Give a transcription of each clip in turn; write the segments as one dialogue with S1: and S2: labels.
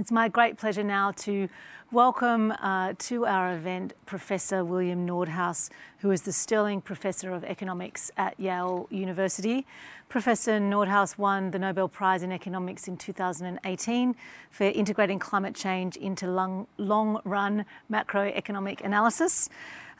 S1: It's my great pleasure now to welcome uh, to our event Professor William Nordhaus, who is the Sterling Professor of Economics at Yale University. Professor Nordhaus won the Nobel Prize in Economics in 2018 for integrating climate change into long, long run macroeconomic analysis.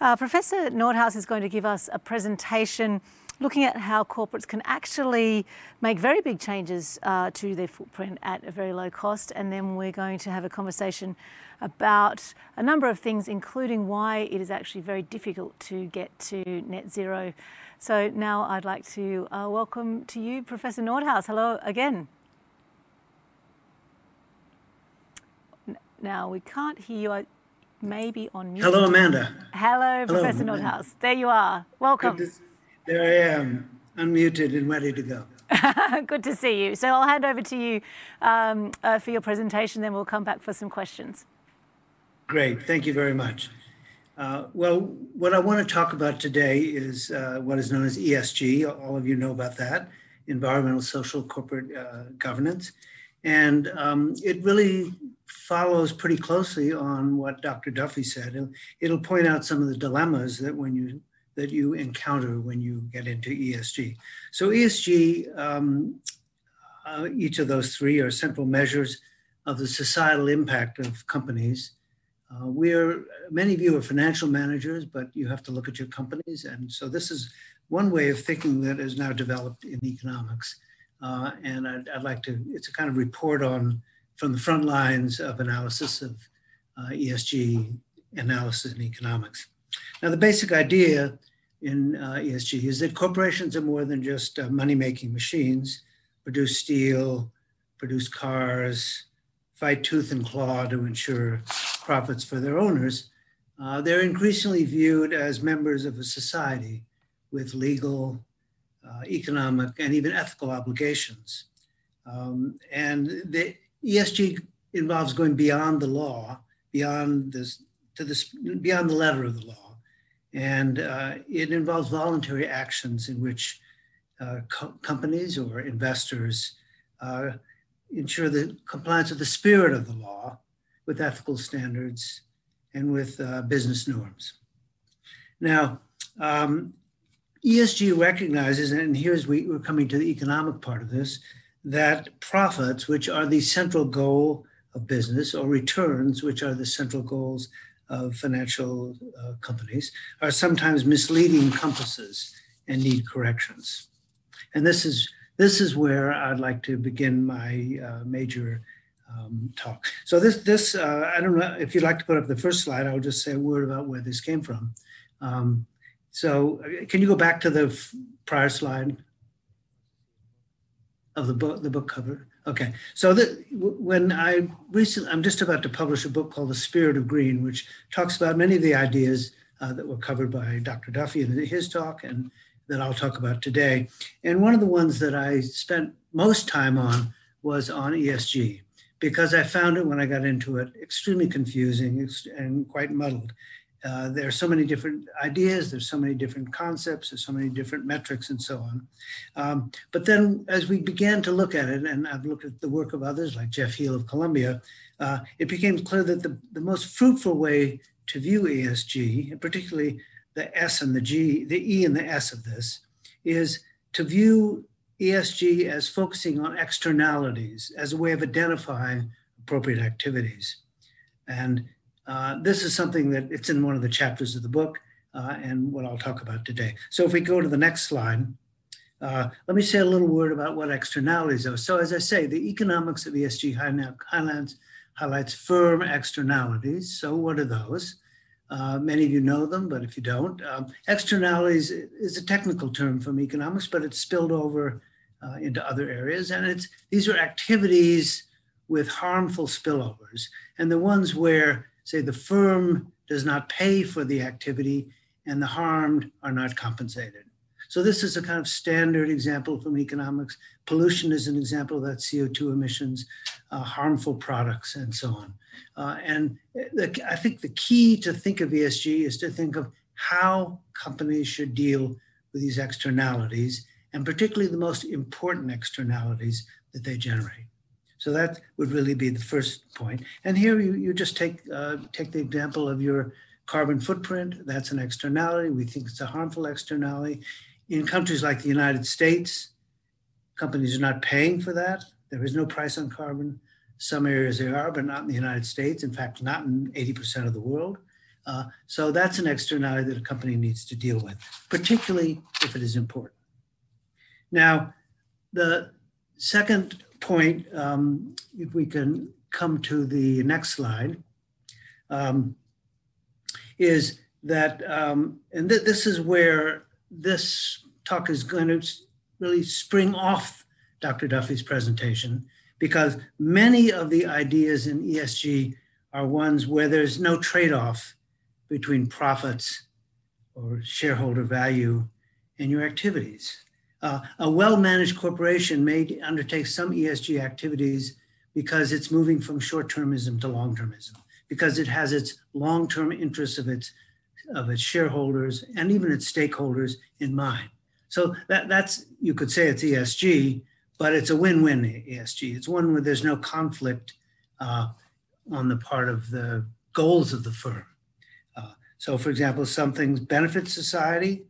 S1: Uh, Professor Nordhaus is going to give us a presentation looking at how corporates can actually make very big changes uh, to their footprint at a very low cost. And then we're going to have a conversation about a number of things, including why it is actually very difficult to get to net zero. So now I'd like to uh, welcome to you Professor Nordhaus. Hello again. Now we can't hear you. I maybe on mute.
S2: Hello, Amanda.
S1: Hello, Hello Professor Amanda. Nordhaus. There you are. Welcome.
S2: There I am, unmuted and ready to go.
S1: Good to see you. So I'll hand over to you um, uh, for your presentation, then we'll come back for some questions.
S2: Great, thank you very much. Uh, well, what I want to talk about today is uh, what is known as ESG. All of you know about that, environmental, social, corporate uh, governance. And um, it really follows pretty closely on what Dr. Duffy said. It'll, it'll point out some of the dilemmas that when you that you encounter when you get into ESG. So ESG, um, uh, each of those three are central measures of the societal impact of companies. Uh, we're, many of you are financial managers, but you have to look at your companies. And so this is one way of thinking that is now developed in economics. Uh, and I'd, I'd, like to, it's a kind of report on from the front lines of analysis of uh, ESG analysis in economics. Now, the basic idea in uh, ESG is that corporations are more than just uh, money making machines, produce steel, produce cars, fight tooth and claw to ensure profits for their owners. Uh, they're increasingly viewed as members of a society with legal, uh, economic, and even ethical obligations. Um, and the ESG involves going beyond the law, beyond this, to this, beyond the letter of the law and uh, it involves voluntary actions in which uh, co- companies or investors uh, ensure the compliance with the spirit of the law, with ethical standards, and with uh, business norms. Now, um, ESG recognizes, and here's we, we're coming to the economic part of this, that profits, which are the central goal of business, or returns, which are the central goals of financial uh, companies are sometimes misleading compasses and need corrections. And this is this is where I'd like to begin my uh, major um, talk. So this this uh, I don't know if you'd like to put up the first slide. I'll just say a word about where this came from. Um, so uh, can you go back to the prior slide of the book the book cover? Okay, so when I recently, I'm just about to publish a book called The Spirit of Green, which talks about many of the ideas uh, that were covered by Dr. Duffy in his talk and that I'll talk about today. And one of the ones that I spent most time on was on ESG because I found it when I got into it extremely confusing and quite muddled. Uh, there are so many different ideas, there's so many different concepts, there's so many different metrics and so on. Um, but then as we began to look at it, and I've looked at the work of others like Jeff Heal of Columbia, uh, it became clear that the, the most fruitful way to view ESG, and particularly the S and the G, the E and the S of this, is to view ESG as focusing on externalities as a way of identifying appropriate activities. And uh, this is something that it's in one of the chapters of the book uh, and what I'll talk about today. So if we go to the next slide, uh, let me say a little word about what externalities are. So as I say, the economics of ESG highlights, highlights firm externalities. So what are those? Uh, many of you know them, but if you don't, um, externalities is a technical term from economics, but it's spilled over uh, into other areas. And it's these are activities with harmful spillovers, and the ones where say the firm does not pay for the activity and the harmed are not compensated. So this is a kind of standard example from economics. Pollution is an example of that CO2 emissions, uh, harmful products, and so on. Uh, and the, I think the key to think of ESG is to think of how companies should deal with these externalities, and particularly the most important externalities that they generate. So that would really be the first point. And here you, you just take, uh, take the example of your carbon footprint. That's an externality. We think it's a harmful externality. In countries like the United States, companies are not paying for that. There is no price on carbon. Some areas they are, but not in the United States. In fact, not in 80% of the world. Uh, so that's an externality that a company needs to deal with, particularly if it is important. Now, the second point, um, if we can come to the next slide, um, is that, um, and th this is where this talk is going to really spring off Dr. Duffy's presentation, because many of the ideas in ESG are ones where there's no trade-off between profits or shareholder value and your activities. Uh, a well-managed corporation may undertake some ESG activities because it's moving from short-termism to long-termism, because it has its long-term interests of its of its shareholders and even its stakeholders in mind. So that, that's you could say it's ESG, but it's a win-win ESG. It's one where there's no conflict uh, on the part of the goals of the firm. Uh, so, for example, some things benefit society,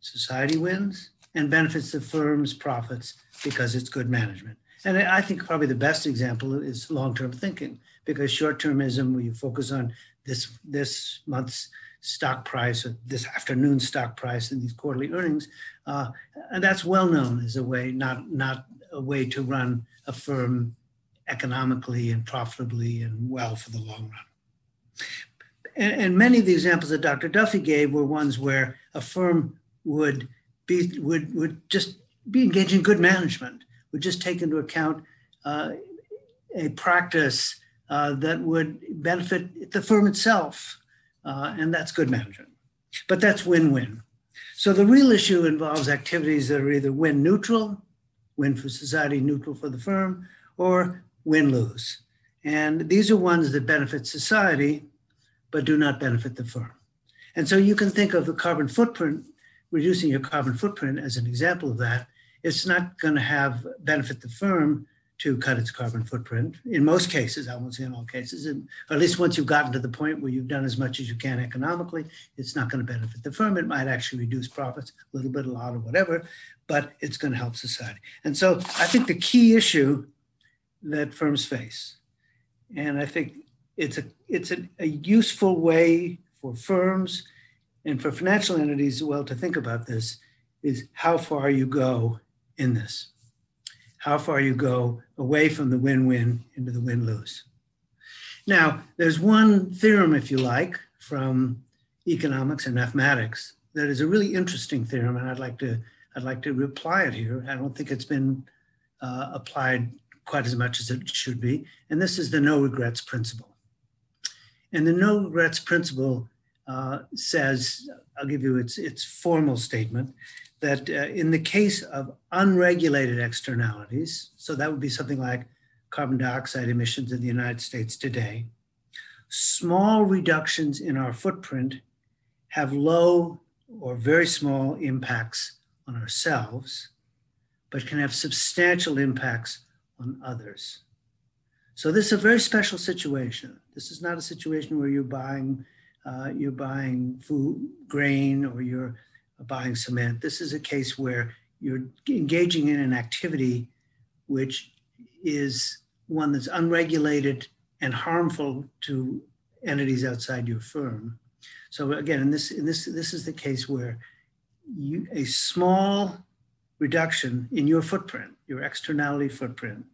S2: society wins and benefits the firm's profits because it's good management. And I think probably the best example is long-term thinking because short-termism, where you focus on this this month's stock price or this afternoon's stock price and these quarterly earnings, uh, and that's well known as a way not not a way to run a firm economically and profitably and well for the long run. And, and many of the examples that Dr. Duffy gave were ones where a firm would be would would just be engaging good management, would just take into account uh, a practice uh, that would benefit the firm itself, uh, and that's good management. But that's win-win. So the real issue involves activities that are either win neutral, win for society, neutral for the firm, or win lose. And these are ones that benefit society, but do not benefit the firm. And so you can think of the carbon footprint reducing your carbon footprint as an example of that, it's not going to have benefit the firm to cut its carbon footprint. In most cases, I won't say in all cases, and at least once you've gotten to the point where you've done as much as you can economically, it's not going to benefit the firm. It might actually reduce profits a little bit, a lot, or whatever, but it's going to help society. And so I think the key issue that firms face, and I think it's a it's a, a useful way for firms and for financial entities, well, to think about this is how far you go in this, how far you go away from the win win into the win lose. Now, there's one theorem, if you like, from economics and mathematics that is a really interesting theorem, and I'd like to I'd like to reply it here. I don't think it's been uh, applied quite as much as it should be, and this is the no regrets principle. And the no regrets principle uh, says, I'll give you its, its formal statement, that uh, in the case of unregulated externalities, so that would be something like carbon dioxide emissions in the United States today, small reductions in our footprint have low or very small impacts on ourselves, but can have substantial impacts on others. So this is a very special situation. This is not a situation where you're buying uh, you're buying food, grain, or you're buying cement. This is a case where you're engaging in an activity which is one that's unregulated and harmful to entities outside your firm. So again, in this, in this, this is the case where you, a small reduction in your footprint, your externality footprint,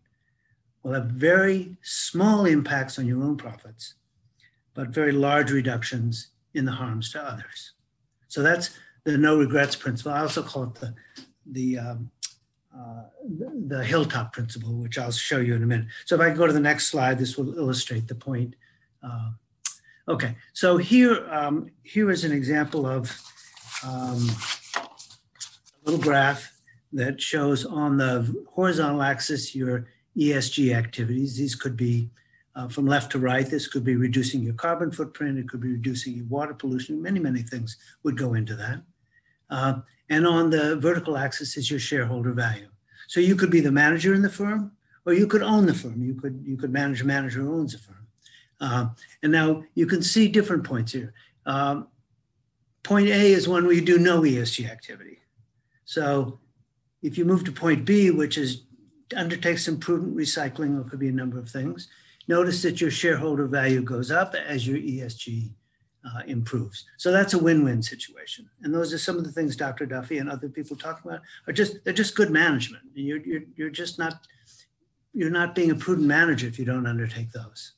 S2: will have very small impacts on your own profits but very large reductions in the harms to others. So that's the no regrets principle. I also call it the, the, um, uh, the hilltop principle, which I'll show you in a minute. So if I go to the next slide, this will illustrate the point. Uh, okay, so here, um, here is an example of um, a little graph that shows on the horizontal axis your ESG activities. These could be uh, from left to right. This could be reducing your carbon footprint. It could be reducing your water pollution. Many, many things would go into that. Uh, and on the vertical axis is your shareholder value. So you could be the manager in the firm, or you could own the firm. You could you could manage a manager who owns a firm. Uh, and now you can see different points here. Um, point A is one where you do no ESG activity. So if you move to point B, which is undertake some prudent recycling, or could be a number of things, notice that your shareholder value goes up as your ESG uh, improves. So that's a win-win situation. And those are some of the things Dr. Duffy and other people talk about are just, they're just good management. And You're, you're, you're just not, you're not being a prudent manager if you don't undertake those.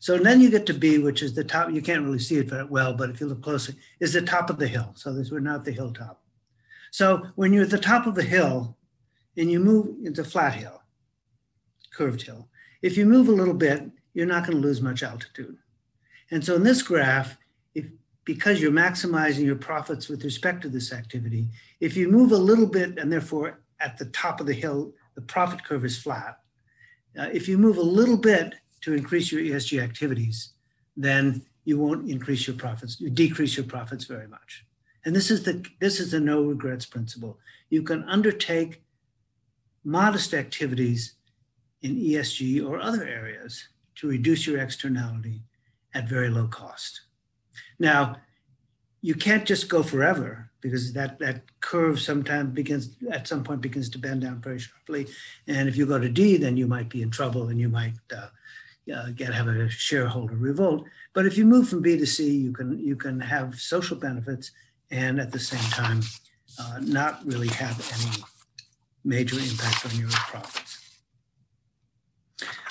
S2: So then you get to B, which is the top, you can't really see it very well, but if you look closely, is the top of the hill. So this, we're now at the hilltop. So when you're at the top of the hill and you move into flat hill, curved hill, if you move a little bit, you're not going to lose much altitude. And so in this graph, if because you're maximizing your profits with respect to this activity, if you move a little bit and therefore at the top of the hill, the profit curve is flat. Uh, if you move a little bit to increase your ESG activities, then you won't increase your profits, you decrease your profits very much. And this is the this is the no regrets principle. You can undertake modest activities in ESG or other areas to reduce your externality at very low cost. Now, you can't just go forever because that, that curve sometimes begins, at some point begins to bend down very sharply. And if you go to D, then you might be in trouble and you might uh, uh, get have a shareholder revolt. But if you move from B to C, you can, you can have social benefits and at the same time uh, not really have any major impact on your profits.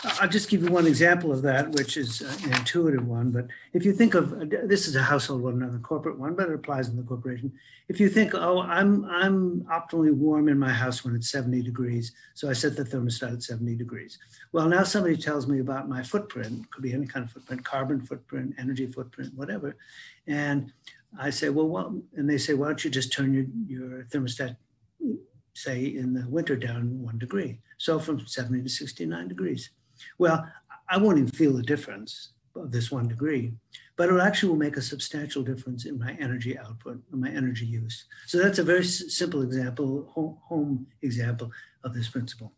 S2: I'll just give you one example of that, which is uh, an intuitive one. But if you think of this is a household one, not a corporate one, but it applies in the corporation. If you think, oh, I'm I'm optimally warm in my house when it's 70 degrees, so I set the thermostat at 70 degrees. Well, now somebody tells me about my footprint, could be any kind of footprint, carbon footprint, energy footprint, whatever, and I say, well, what? And they say, why don't you just turn your your thermostat, say in the winter down one degree, so from 70 to 69 degrees. Well, I won't even feel the difference of this one degree, but it actually will make a substantial difference in my energy output, and my energy use. So that's a very simple example, home, example of this principle.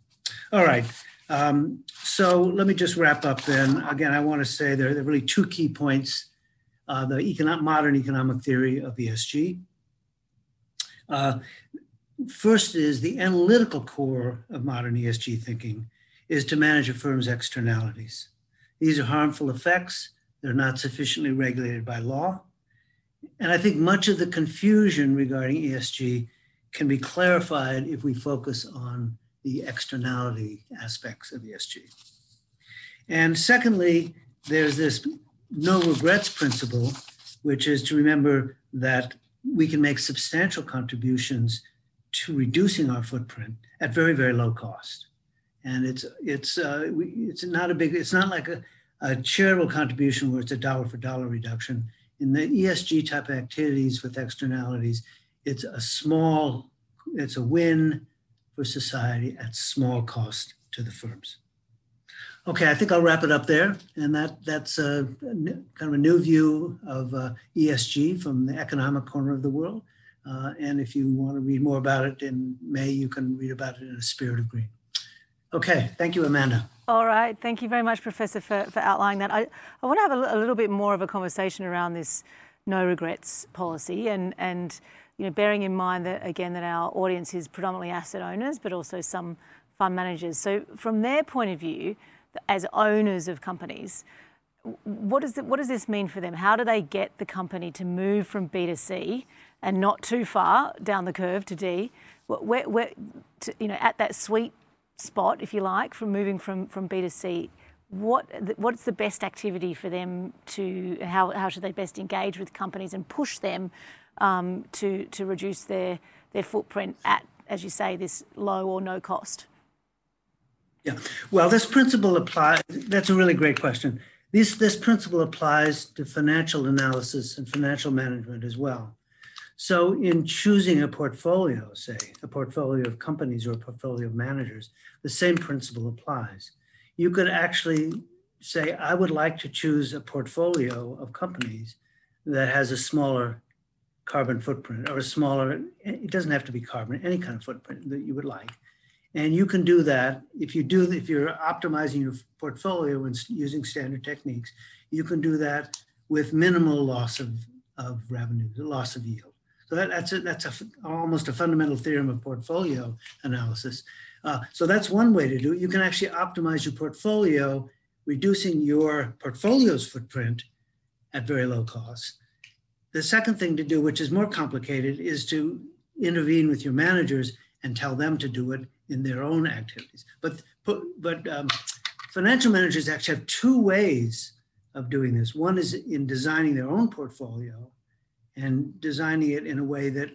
S2: All right, um, so let me just wrap up then. Again, I want to say there, there are really two key points. Uh, the modern economic theory of ESG. Uh, first is the analytical core of modern ESG thinking is to manage a firm's externalities. These are harmful effects. They're not sufficiently regulated by law. And I think much of the confusion regarding ESG can be clarified if we focus on the externality aspects of ESG. And secondly, there's this no regrets principle, which is to remember that we can make substantial contributions to reducing our footprint at very, very low cost and it's it's uh, it's not a big it's not like a, a charitable contribution where it's a dollar for dollar reduction. In the ESG type of activities with externalities it's a small it's a win for society at small cost to the firms. Okay I think I'll wrap it up there. And that that's a, kind of a new view of uh, ESG from the economic corner of the world. Uh, and if you want to read more about it in May you can read about it in a spirit of green Okay, thank you, Amanda.
S1: All right, thank you very much, Professor, for, for outlining that. I, I want to have a, a, little bit more of a conversation around this no regrets policy and, and you know, bearing in mind that, again, that our audience is predominantly asset owners, but also some fund managers. So from their point of view, as owners of companies, what, is the, what does this mean for them? How do they get the company to move from B to C and not too far down the curve to D? Where, where, to, you know, at that sweet spot, if you like, from moving from, from B to C, what what's the best activity for them to how, how should they best engage with companies and push them um, to to reduce their their footprint at as you say this low or no cost?
S2: Yeah. Well this principle applies that's a really great question. This this principle applies to financial analysis and financial management as well so in choosing a portfolio, say a portfolio of companies or a portfolio of managers, the same principle applies. You could actually say, I would like to choose a portfolio of companies that has a smaller carbon footprint or a smaller, it doesn't have to be carbon, any kind of footprint that you would like. And you can do that if you do if you're optimizing your portfolio and using standard techniques, you can do that with minimal loss of, of revenue, loss of yield. So that, that's a, that's a, almost a fundamental theorem of portfolio analysis. Uh, so that's one way to do it. You can actually optimize your portfolio, reducing your portfolio's footprint at very low cost. The second thing to do, which is more complicated, is to intervene with your managers and tell them to do it in their own activities. But, but um, financial managers actually have two ways of doing this. One is in designing their own portfolio and designing it in a way that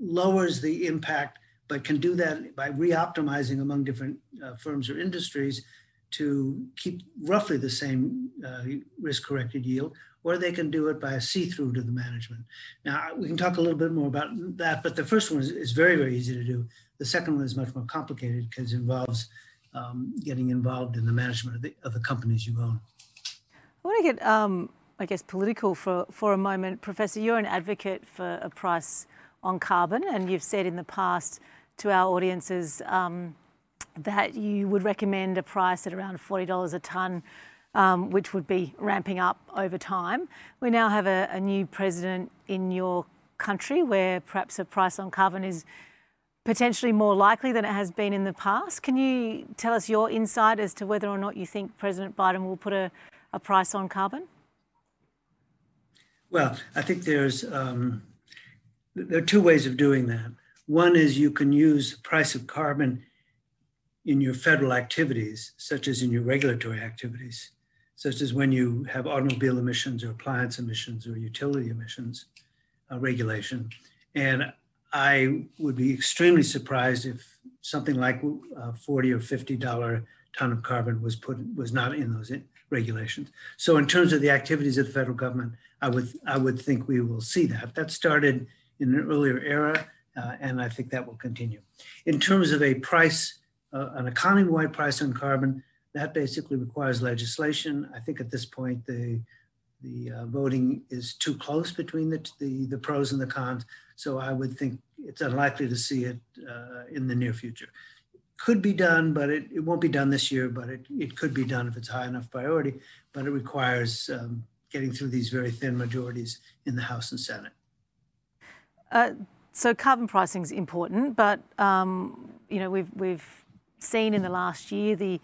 S2: lowers the impact, but can do that by re-optimizing among different uh, firms or industries to keep roughly the same uh, risk-corrected yield, or they can do it by a see-through to the management. Now, we can talk a little bit more about that, but the first one is, is very, very easy to do. The second one is much more complicated because it involves um, getting involved in the management of the, of the companies you own.
S1: I want to get, um, I guess, political for, for a moment. Professor, you're an advocate for a price on carbon, and you've said in the past to our audiences um, that you would recommend a price at around $40 a tonne, um, which would be ramping up over time. We now have a, a new president in your country where perhaps a price on carbon is potentially more likely than it has been in the past. Can you tell us your insight as to whether or not you think President Biden will put a, a price on carbon?
S2: Well, I think there's um, there are two ways of doing that. One is you can use the price of carbon in your federal activities, such as in your regulatory activities, such as when you have automobile emissions or appliance emissions or utility emissions uh, regulation. And I would be extremely surprised if something like uh, 40 or 50 dollar ton of carbon was put was not in those regulations. So in terms of the activities of the federal government, I would I would think we will see that. That started in an earlier era, uh, and I think that will continue. In terms of a price, uh, an economy-wide price on carbon, that basically requires legislation. I think at this point the the uh, voting is too close between the, the, the pros and the cons. So I would think it's unlikely to see it uh, in the near future. Could be done, but it, it won't be done this year, but it, it could be done if it's high enough priority, but it requires um, getting through these very thin majorities in the House and Senate.
S1: Uh, so carbon pricing is important, but um, you know we've we've seen in the last year the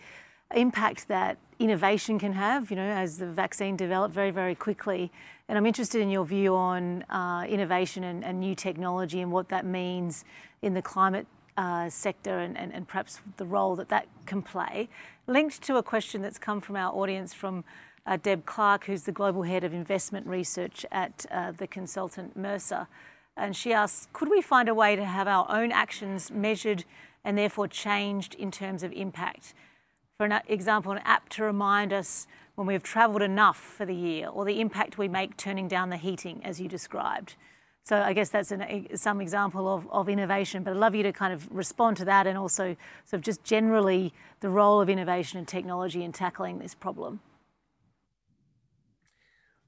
S1: impact that innovation can have, you know, as the vaccine developed very, very quickly. And I'm interested in your view on uh, innovation and, and, new technology and what that means in the climate uh, sector and, and, and, perhaps the role that that can play. Linked to a question that's come from our audience from uh, Deb Clark, who's the Global Head of Investment Research at uh, the consultant Mercer. And she asks, could we find a way to have our own actions measured and therefore changed in terms of impact? for an example, an app to remind us when we've travelled enough for the year or the impact we make turning down the heating, as you described. So I guess that's an, some example of, of innovation, but I'd love you to kind of respond to that and also sort of just generally the role of innovation and technology in tackling this problem.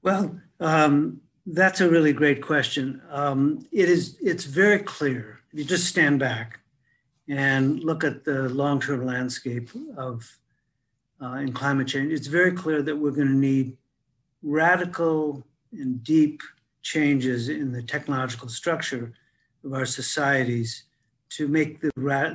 S2: Well, um, that's a really great question. Um, it is, it's very clear, if you just stand back and look at the long-term landscape of uh, in climate change, it's very clear that we're going to need radical and deep changes in the technological structure of our societies to make the,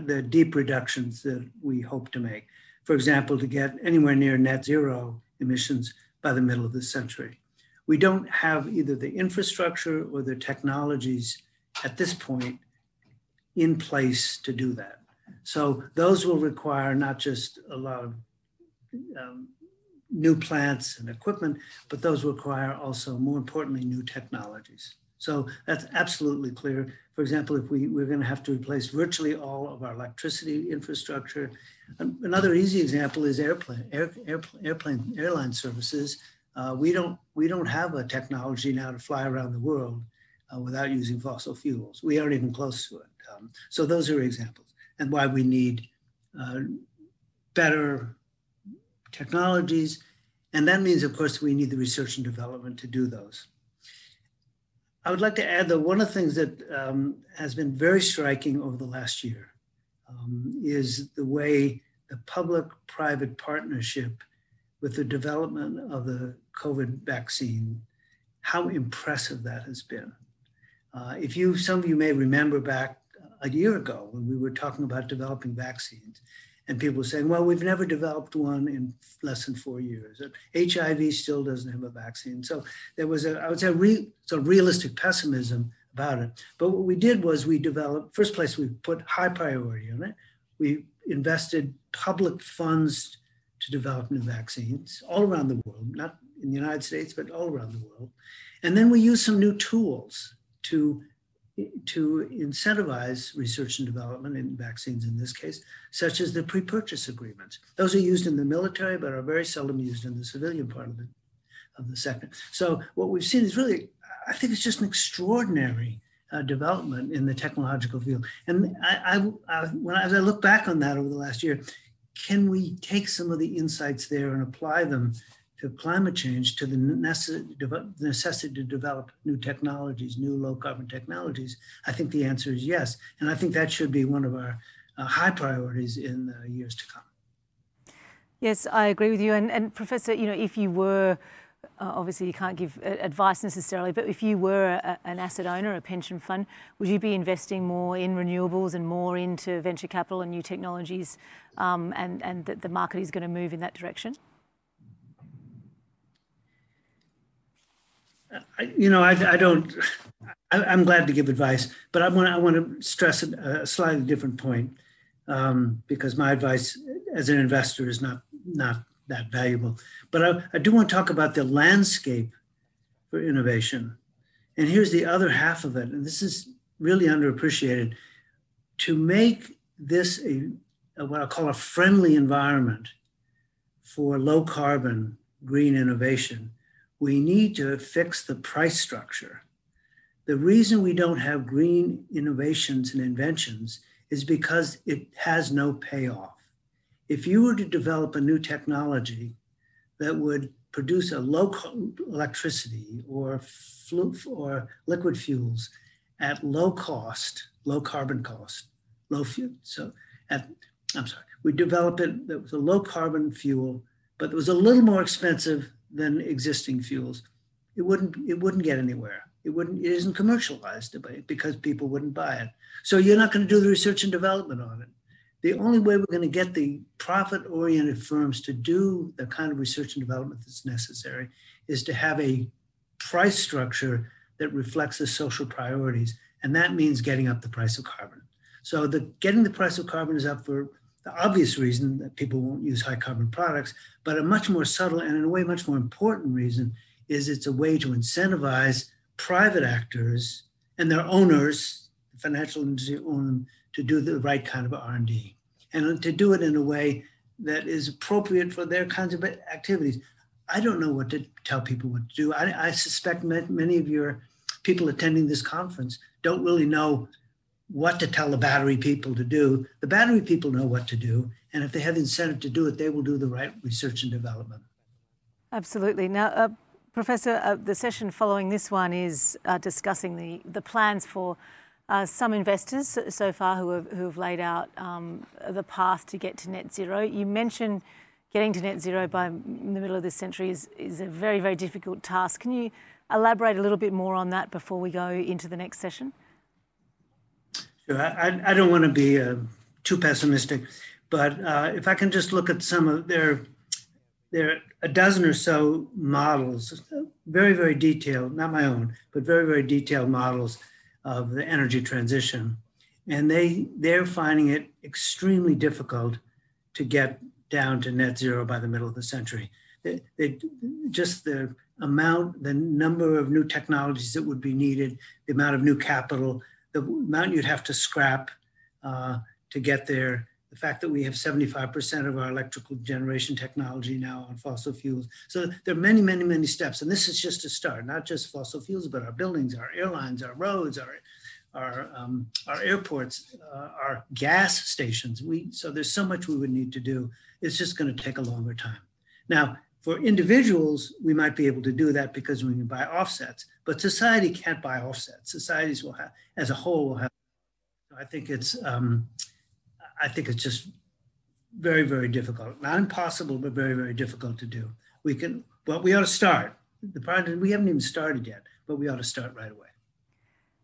S2: the deep reductions that we hope to make. For example, to get anywhere near net zero emissions by the middle of the century. We don't have either the infrastructure or the technologies at this point in place to do that. So those will require not just a lot of um, new plants and equipment, but those require also, more importantly, new technologies. So that's absolutely clear. For example, if we, we're going to have to replace virtually all of our electricity infrastructure. Another easy example is airplane, air, airplane, airplane airline services. Uh, we don't we don't have a technology now to fly around the world uh, without using fossil fuels. We aren't even close to it. Um, so those are examples, and why we need uh, better technologies. And that means, of course, we need the research and development to do those. I would like to add that one of the things that um, has been very striking over the last year um, is the way the public-private partnership with the development of the COVID vaccine, how impressive that has been. Uh, if you, some of you may remember back a year ago when we were talking about developing vaccines, and people saying, well, we've never developed one in less than four years. HIV still doesn't have a vaccine. So there was a, I would say, re, a realistic pessimism about it. But what we did was we developed, first place, we put high priority on it. We invested public funds to develop new vaccines all around the world, not in the United States, but all around the world. And then we used some new tools to to incentivize research and development in vaccines in this case, such as the pre-purchase agreements. Those are used in the military, but are very seldom used in the civilian part of the, of the sector. So what we've seen is really, I think it's just an extraordinary uh, development in the technological field. And I, I, I, when I, as I look back on that over the last year, can we take some of the insights there and apply them to climate change, to the necessity to develop new technologies, new low carbon technologies? I think the answer is yes. And I think that should be one of our uh, high priorities in the years to come.
S1: Yes, I agree with you. And, and Professor, you know, if you were, uh, obviously you can't give advice necessarily, but if you were a, an asset owner, a pension fund, would you be investing more in renewables and more into venture capital and new technologies um, and, and that the market is going to move in that direction?
S2: You know, I, I don't. I, am glad to give advice, but I want I want to stress a, slightly different point um, because my advice as an investor is not not that valuable. But I, I do want to talk about the landscape for innovation, and here's the other half of it, and this is really underappreciated. To make this a, a what I call a friendly environment for low carbon green innovation we need to fix the price structure. The reason we don't have green innovations and inventions is because it has no payoff. If you were to develop a new technology that would produce a low electricity or or liquid fuels at low cost, low carbon cost, low fuel. So at I'm sorry, we develop it that was a low carbon fuel, but it was a little more expensive than existing fuels, it wouldn't it wouldn't get anywhere. It wouldn't it isn't commercialized because people wouldn't buy it. So you're not going to do the research and development on it. The only way we're going to get the profit-oriented firms to do the kind of research and development that's necessary is to have a price structure that reflects the social priorities. And that means getting up the price of carbon. So the getting the price of carbon is up for the obvious reason that people won't use high carbon products, but a much more subtle and in a way much more important reason is it's a way to incentivize private actors and their owners, the financial industry own them, to do the right kind of R&D and to do it in a way that is appropriate for their kinds of activities. I don't know what to tell people what to do. I, I suspect many of your people attending this conference don't really know what to tell the battery people to do. The battery people know what to do. And if they have the incentive to do it, they will do the right research and development.
S1: Absolutely. Now, uh, Professor, uh, the session following this one is uh, discussing the, the plans for uh, some investors so far who have, who have laid out um, the path to get to net zero. You mentioned getting to net zero by the middle of this century is, is a very, very difficult task. Can you elaborate a little bit more on that before we go into the next session?
S2: I, I don't want to be uh, too pessimistic, but uh, if I can just look at some of their, there are a dozen or so models, very, very detailed, not my own, but very, very detailed models of the energy transition. And they, they're finding it extremely difficult to get down to net zero by the middle of the century. They, they, just the amount, the number of new technologies that would be needed, the amount of new capital, the amount you'd have to scrap uh, to get there, the fact that we have 75% of our electrical generation technology now on fossil fuels. So there are many, many, many steps. And this is just a start, not just fossil fuels, but our buildings, our airlines, our roads, our, our, um, our airports, uh, our gas stations. We, so there's so much we would need to do. It's just going to take a longer time. Now, for individuals, we might be able to do that because we can buy offsets, but society can't buy offsets. Societies will have, as a whole, will have. I think it's, um, I think it's just very, very difficult. Not impossible, but very, very difficult to do. We can, well, we ought to start. The project, we haven't even started yet, but we ought to start right away.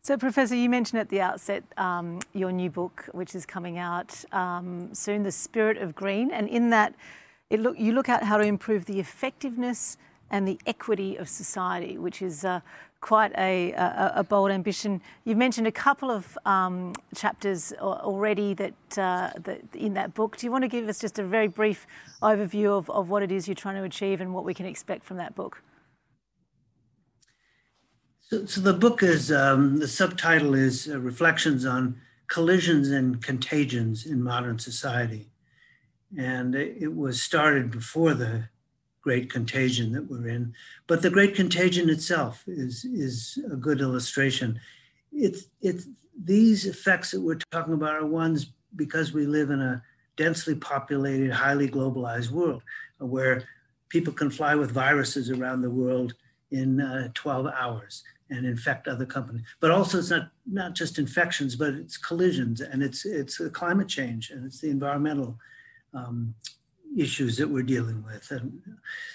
S1: So, Professor, you mentioned at the outset um, your new book, which is coming out um, soon, The Spirit of Green. And in that, it look, you look at how to improve the effectiveness and the equity of society, which is uh, quite a, a, a, bold ambition. You've mentioned a couple of um, chapters already that, uh, that, in that book. Do you want to give us just a very brief overview of, of what it is you're trying to achieve and what we can expect from that book?
S2: So, so the book is um, the subtitle is uh, Reflections on Collisions and Contagions in Modern Society. And it was started before the great contagion that we're in. But the great contagion itself is, is a good illustration. It's, it's, these effects that we're talking about are ones because we live in a densely populated, highly globalized world where people can fly with viruses around the world in uh, 12 hours and infect other companies. But also it's not, not just infections, but it's collisions and it's, it's climate change and it's the environmental um, issues that we're dealing with. And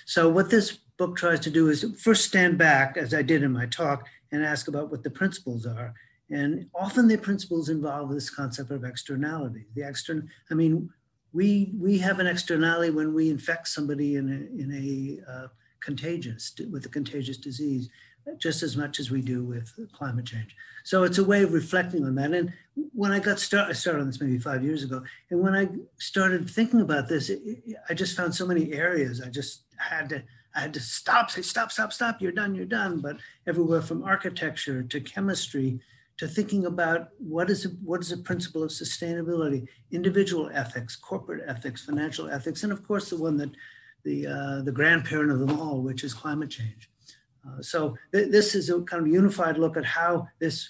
S2: so what this book tries to do is first stand back, as I did in my talk, and ask about what the principles are. And often the principles involve this concept of externality. The external, I mean, we we have an externality when we infect somebody in a, in a uh, contagious with a contagious disease just as much as we do with climate change. So it's a way of reflecting on that. And when I got started, I started on this maybe five years ago. And when I started thinking about this, it, it, I just found so many areas. I just had to, I had to stop, say, stop, stop, stop, you're done, you're done. But everywhere from architecture to chemistry to thinking about what is what is a principle of sustainability, individual ethics, corporate ethics, financial ethics, and of course the one that the uh, the grandparent of them all, which is climate change. Uh, so th this is a kind of unified look at how this,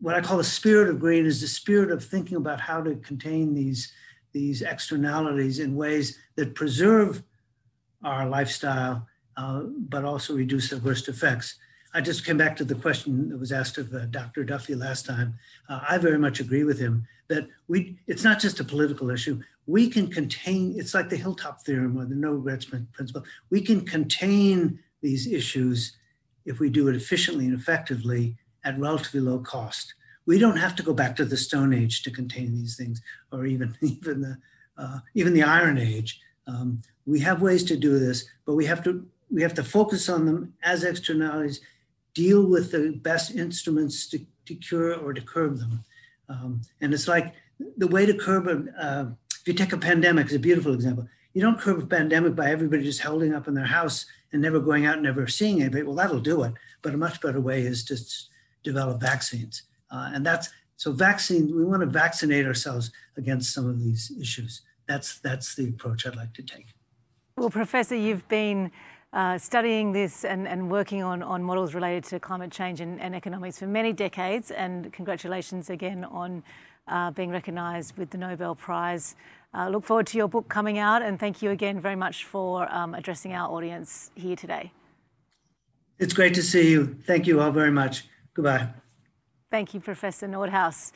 S2: what I call the spirit of green is the spirit of thinking about how to contain these, these externalities in ways that preserve our lifestyle, uh, but also reduce the worst effects. I just came back to the question that was asked of uh, Dr. Duffy last time. Uh, I very much agree with him that we it's not just a political issue. We can contain, it's like the hilltop theorem or the no regrets principle. We can contain these issues if we do it efficiently and effectively at relatively low cost. We don't have to go back to the Stone Age to contain these things, or even even the uh, even the Iron Age. Um, we have ways to do this, but we have to we have to focus on them as externalities, deal with the best instruments to, to cure or to curb them. Um, and it's like the way to curb a, uh, if you take a pandemic, it's a beautiful example. You don't curb a pandemic by everybody just holding up in their house and never going out and never seeing anybody. Well, that'll do it. But a much better way is to develop vaccines. Uh, and that's so vaccine, we want to vaccinate ourselves against some of these issues. That's, that's the approach I'd like to take.
S1: Well, Professor, you've been uh, studying this and, and working on, on models related to climate change and, and economics for many decades. And congratulations again on uh, being recognised with the Nobel Prize. Uh, look forward to your book coming out and thank you again very much for um, addressing our audience here today.
S2: It's great to see you. Thank you all very much. Goodbye.
S1: Thank you, Professor Nordhaus.